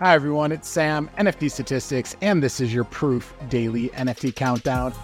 Hi, everyone. It's Sam, NFT Statistics, and this is your Proof Daily NFT Countdown.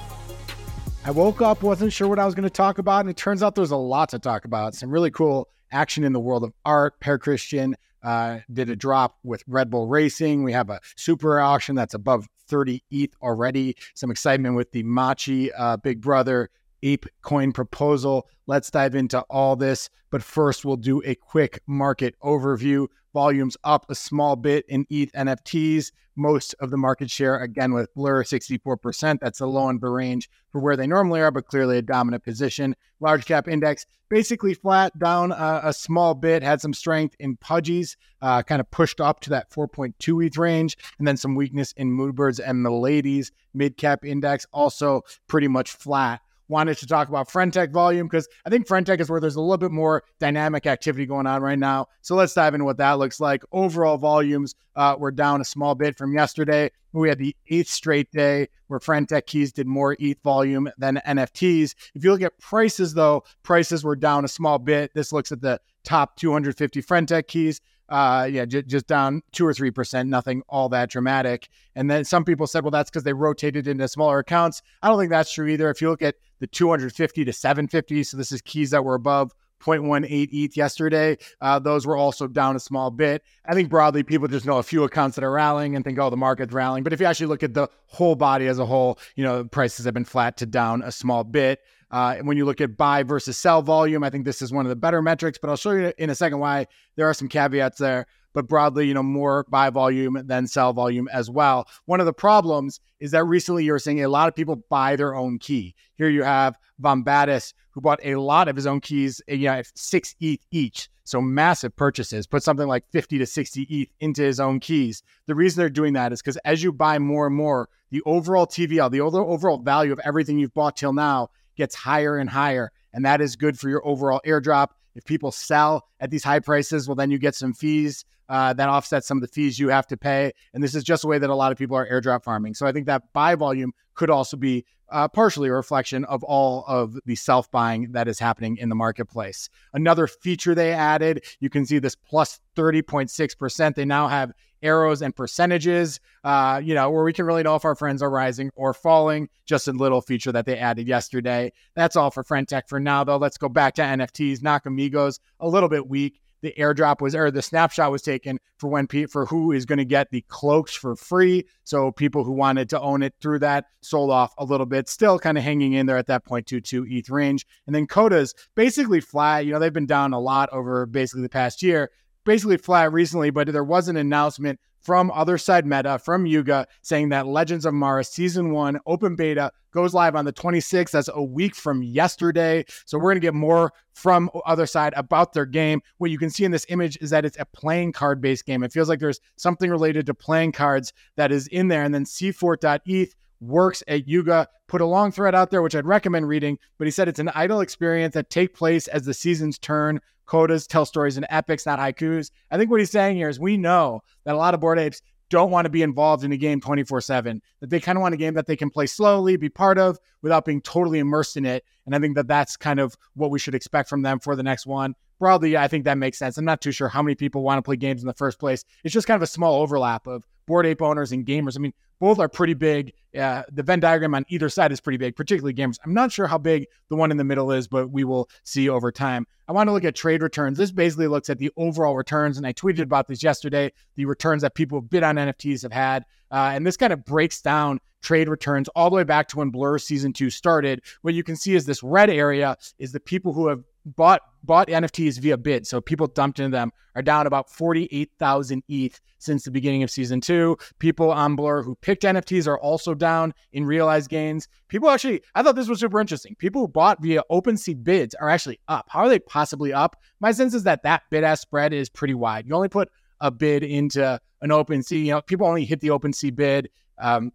I woke up, wasn't sure what I was going to talk about, and it turns out there's a lot to talk about. Some really cool action in the world of art. Per Kristian uh, did a drop with Red Bull Racing. We have a super auction that's above 30 ETH already. Some excitement with the Machi uh, Big Brother Ape coin proposal. Let's dive into all this. But first, we'll do a quick market overview. Volumes up a small bit in ETH NFTs. Most of the market share, again, with Blur, 64%. That's the low end of the range for where they normally are, but clearly a dominant position. Large cap index basically flat, down uh, a small bit, had some strength in Pudgies, uh, kind of pushed up to that 4.2 ETH range, and then some weakness in Moonbirds and Miladies. Mid cap index also pretty much flat wanted to talk about Friend.tech volume because I think Friend.tech is where there's a little bit more dynamic activity going on right now. So let's dive into what that looks like. Overall volumes uh, were down a small bit from yesterday. We had the eighth straight day where Friend.tech keys did more ETH volume than NFTs. If you look at prices, though, prices were down a small bit. This looks at the top 250 Friend.tech keys uh, yeah, j- just down two or three percent, nothing all that dramatic. And then some people said, well, that's because they rotated into smaller accounts. I don't think that's true either. If you look at the 250 to 750, so this is keys that were above 0.18 ETH yesterday. Uh, those were also down a small bit. I think broadly, people just know a few accounts that are rallying and think, oh, the market's rallying. But if you actually look at the whole body as a whole, you know, prices have been flat to down a small bit. Uh, when you look at buy versus sell volume, I think this is one of the better metrics, but I'll show you in a second why there are some caveats there. But broadly, you know, more buy volume than sell volume as well. One of the problems is that recently you're seeing a lot of people buy their own key. Here you have Vambatis, who bought a lot of his own keys, uh, you know, six ETH each. So massive purchases, put something like 50 to 60 ETH into his own keys. The reason they're doing that is because as you buy more and more, the overall TVL, the overall value of everything you've bought till now gets higher and higher. And that is good for your overall airdrop. If people sell at these high prices, well, then you get some fees uh, that offset some of the fees you have to pay. And this is just a way that a lot of people are airdrop farming. So I think that buy volume could also be uh, partially a reflection of all of the self buying that is happening in the marketplace. Another feature they added, you can see this plus 30.6%. They now have arrows and percentages, uh, you know, where we can really know if our friends are rising or falling. Just a little feature that they added yesterday. That's all for Friend.tech for now, though. Let's go back to NFTs. Nakamigos, a little bit weak the airdrop was or the snapshot was taken for when for who is going to get the cloaks for free. So people who wanted to own it through that sold off a little bit, still kind of hanging in there at that 0.22 ETH range. And then Kodas basically flat. You know, they've been down a lot over basically the past year basically flat recently, but there was an announcement from Otherside Meta, from Yuga, saying that Legends of Mara Season 1 open beta goes live on the 26th. That's a week from yesterday. So we're going to get more from Otherside about their game. What you can see in this image is that it's a playing card based game. It feels like there's something related to playing cards that is in there. And then C4.eth works at Yuga put a long thread out there, which I'd recommend reading, but he said it's an idle experience that take place as the seasons turn Kodas tell stories in epics, not haikus. I think what he's saying here is we know that a lot of Bored Apes don't want to be involved in a game 24 7, that they kind of want a game that they can play slowly, be part of without being totally immersed in it. And I think that that's kind of what we should expect from them for the next one. Broadly, I think that makes sense. I'm not too sure how many people want to play games in the first place. It's just kind of a small overlap of Bored Ape owners and gamers. I mean, both are pretty big. Uh, the Venn diagram on either side is pretty big, particularly gamers. I'm not sure how big the one in the middle is, but we will see over time. I want to look at trade returns. This basically looks at the overall returns, and I tweeted about this yesterday. The returns that people have bid on NFTs have had, uh, and this kind of breaks down trade returns all the way back to when Blur season two started. What you can see is this red area is the people who have bought bought NFTs via bid, so people dumped into them, are down about 48,000 ETH since the beginning of season two. People on Blur who picked NFTs are also down in realized gains. People actually, I thought this was super interesting. People who bought via OpenSea bids are actually up. How are they possibly up? My sense is that that bid ask spread is pretty wide. You only put a bid into an OpenSea. You know, people only hit the OpenSea bid. Um,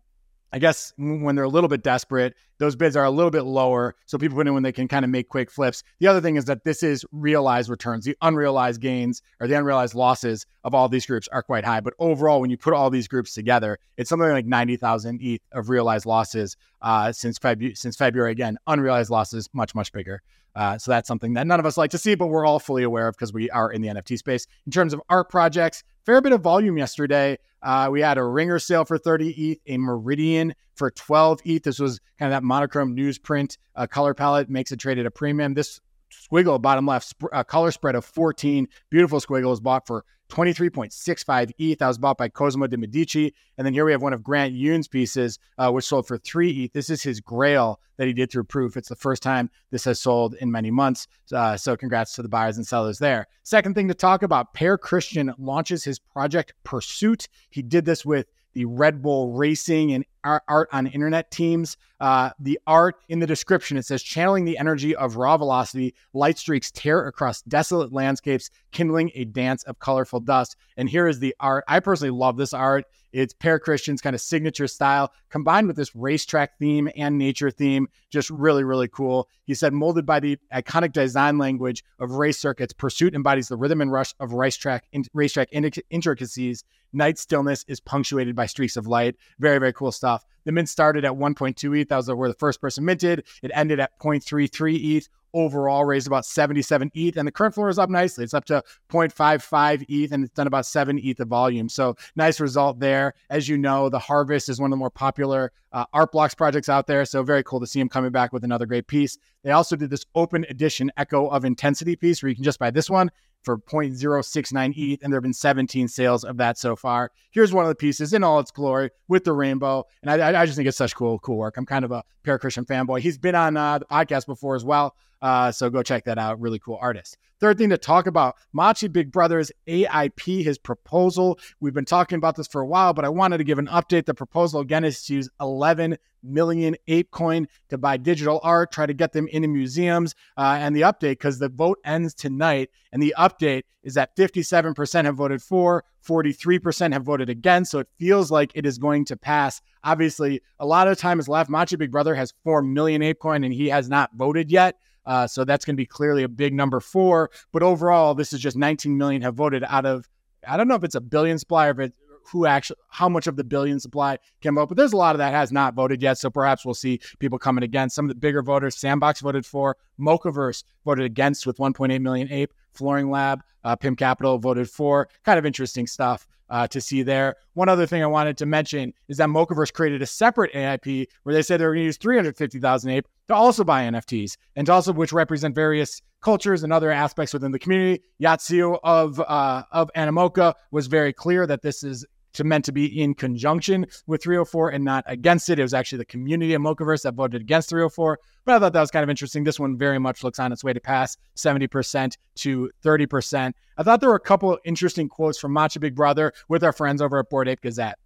I guess when they're a little bit desperate, those bids are a little bit lower. So people put in when they can kind of make quick flips. The other thing is that this is realized returns. The unrealized gains or the unrealized losses of all these groups are quite high. But overall, when you put all these groups together, it's something like 90,000 ETH of realized losses uh, since, February. since February. Again, unrealized losses much, much bigger. Uh, so that's something that none of us like to see, but we're all fully aware of because we are in the NFT space. In terms of art projects, fair bit of volume yesterday. Uh, we had a ringer sale for 30 ETH, a Meridian for 12 ETH. This was kind of that monochrome newsprint uh, color palette, makes it trade at a premium. This squiggle bottom left sp- uh, color spread of 14 beautiful squiggle was bought for 23.65 ETH. That was bought by Cosimo de Medici. And then here we have one of Grant Yoon's pieces, uh, which sold for three ETH. This is his grail that he did through proof. It's the first time this has sold in many months. Uh, so congrats to the buyers and sellers there. Second thing to talk about Per Kristian launches his project Pursuit. He did this with the Red Bull Racing and art on internet teams. Uh, the art in the description it says channeling the energy of raw velocity, light streaks tear across desolate landscapes, kindling a dance of colorful dust. And here is the art. I personally love this art. It's Per Kristian's kind of signature style combined with this racetrack theme and nature theme. Just really, really cool. He said, molded by the iconic design language of race circuits, Pursuit embodies the rhythm and rush of racetrack, in, racetrack intricacies. Night stillness is punctuated by streaks of light. Very, very cool stuff The mint started at 1.2 ETH. That was where the first person minted. It ended at 0.33 ETH. Overall, raised about 77 ETH, and the current floor is up nicely. It's up to 0.55 ETH, and it's done about 7 ETH of volume. So, nice result there. As you know, the Harvest is one of the more popular uh, art blocks projects out there. So, very cool to see him coming back with another great piece. They also did this open edition Echo of Intensity piece where you can just buy this one for 0.069 ETH, and there have been 17 sales of that so far. Here's one of the pieces in all its glory with the rainbow, and I, I just think it's such cool, cool work. I'm kind of a Per Kristian fanboy. He's been on uh, the podcast before as well, uh, so go check that out. Really cool artist. Third thing to talk about Machi Big Brothers AIP, his proposal. We've been talking about this for a while, but I wanted to give an update. The proposal again is to use 11 million ApeCoin to buy digital art, try to get them into museums. Uh, and the update, because the vote ends tonight, and the update is that 57% have voted for, 43% have voted against. So it feels like it is going to pass. Obviously, a lot of time is left. Machi Big Brother has 4 million ApeCoin, and he has not voted yet. Uh, so that's going to be clearly a big number four. But overall, this is just 19 million have voted out of, I don't know if it's a billion supply or if it, who actually, how much of the billion supply can vote. But there's a lot of that has not voted yet. So perhaps we'll see people coming against. Some of the bigger voters, Sandbox voted for, Mocaverse voted against with 1.8 million ape, Flooring Lab, uh, Pimp Capital voted for. Kind of interesting stuff uh, to see there. One other thing I wanted to mention is that Mocaverse created a separate AIP where they said they were going to use 350,000 ape to also buy NFTs and to also which represent various cultures and other aspects within the community. Yat Siu of uh, of Animoca was very clear that this is to meant to be in conjunction with 304 and not against it. It was actually the community of Mocaverse that voted against 304. But I thought that was kind of interesting. This one very much looks on its way to pass 70% to 30%. I thought there were a couple of interesting quotes from Machi Big Brother with our friends over at Bored Ape Gazette.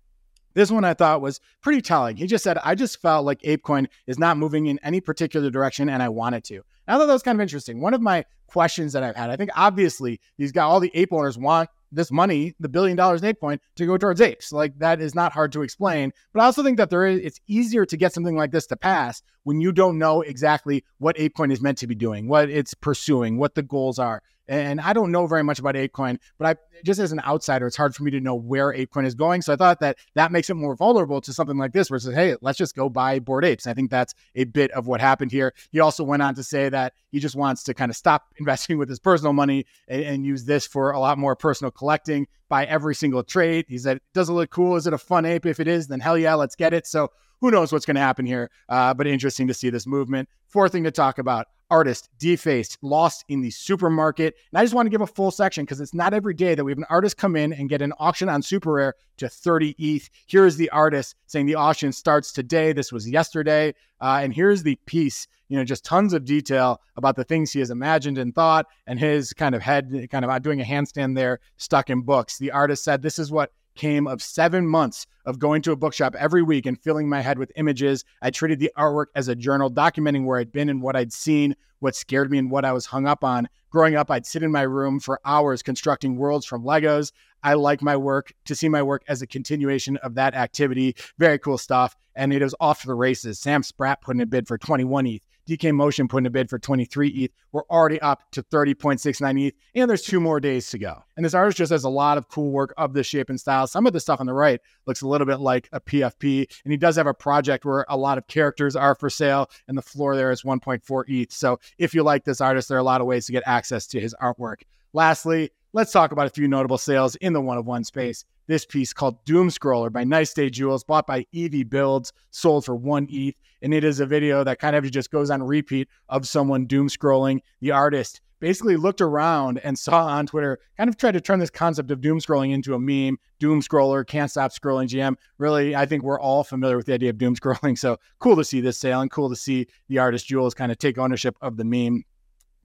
This one I thought was pretty telling. He just said, I just felt like ApeCoin is not moving in any particular direction and I wanted to. And I thought that was kind of interesting. One of my questions that I've had, I think obviously these guys, all the ape owners want this money, the billion dollars in ApeCoin, to go towards apes. Like that is not hard to explain. But I also think that there is it's easier to get something like this to pass when you don't know exactly what ApeCoin is meant to be doing, what it's pursuing, what the goals are. And I don't know very much about ApeCoin, but I just as an outsider, it's hard for me to know where ApeCoin is going. So I thought that that makes it more vulnerable to something like this, where it says, "Hey, let's just go buy Bored Apes." I think that's a bit of what happened here. He also went on to say that he just wants to kind of stop investing with his personal money and, and use this for a lot more personal collecting. Buy every single trade. He said, "Does it look cool? Is it a fun ape? If it is, then hell yeah, let's get it." So who knows what's going to happen here? Uh, but interesting to see this movement. Fourth thing to talk about artist defaced, lost in the supermarket. And I just want to give a full section because it's not every day that we have an artist come in and get an auction on SuperRare to 30 ETH. Here is the artist saying the auction starts today. This was yesterday. Uh, and here's the piece, you know, just tons of detail about the things he has imagined and thought and his kind of head, kind of uh, doing a handstand there, stuck in books. The artist said, This is what came of seven months of going to a bookshop every week and filling my head with images. I treated the artwork as a journal, documenting where I'd been and what I'd seen, what scared me, and what I was hung up on. Growing up, I'd sit in my room for hours constructing worlds from Legos. I like my work to see my work as a continuation of that activity. Very cool stuff. And it was off to the races. Sam Spratt put in a bid for 21 ETH. DK Motion put in a bid for 23 ETH. We're already up to 30.69 ETH, and there's two more days to go. And this artist just has a lot of cool work of this shape and style. Some of the stuff on the right looks a little bit like a PFP, and he does have a project where a lot of characters are for sale, and the floor there is 1.4 ETH. So if you like this artist, there are a lot of ways to get access to his artwork. Lastly, let's talk about a few notable sales in the one of one space. This piece called Doomscroller by Nice Day Jules, bought by Evie Builds, sold for one ETH. And it is a video that kind of just goes on repeat of someone doom scrolling. The artist basically looked around and saw on Twitter, kind of tried to turn this concept of doom scrolling into a meme. Doom scroller, can't stop scrolling GM. Really, I think we're all familiar with the idea of doom scrolling. So cool to see this sale and cool to see the artist Jules kind of take ownership of the meme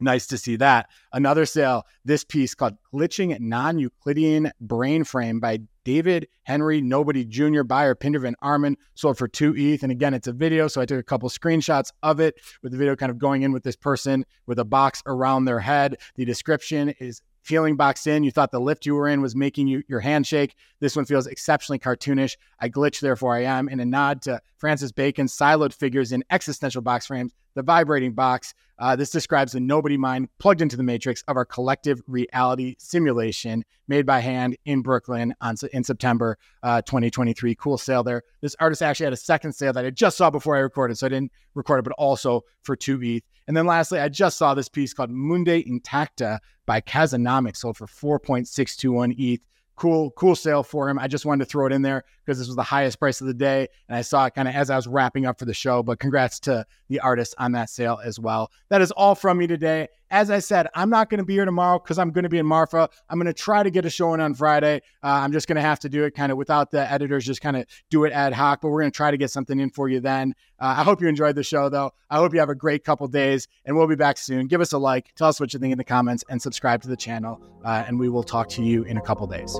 nice to see that. Another sale, this piece called Glitching Non Euclidean Brain Frame by David Henry Nobody Jr. Buyer Pindervan Armin sold for two ETH. And again, it's a video. So I took a couple screenshots of it with the video kind of going in with this person with a box around their head. The description is feeling boxed in. You thought the lift you were in was making you your handshake. This one feels exceptionally cartoonish. I glitch, therefore I am. In a nod to Francis Bacon's siloed figures in existential box frames, the vibrating box. Uh, this describes the nobody mind plugged into the matrix of our collective reality simulation made by hand in Brooklyn on in September uh, 2023. Cool sale there. This artist actually had a second sale that I just saw before I recorded, so I didn't record it, but also for two ETH. And then lastly, I just saw this piece called Mundi Intacta by Kazonomics, sold for 4.621 ETH cool, cool sale for him. I just wanted to throw it in there because this was the highest price of the day. And I saw it kind of as I was wrapping up for the show. But congrats to the artist on that sale as well. That is all from me today. As I said, I'm not going to be here tomorrow because I'm going to be in Marfa. I'm going to try to get a show in on Friday. Uh, I'm just going to have to do it kind of without the editors, just kind of do it ad hoc. But we're going to try to get something in for you then. Uh, I hope you enjoyed the show, though. I hope you have a great couple days, and we'll be back soon. Give us a like, tell us what you think in the comments, and subscribe to the channel. Uh, and we will talk to you in a couple days.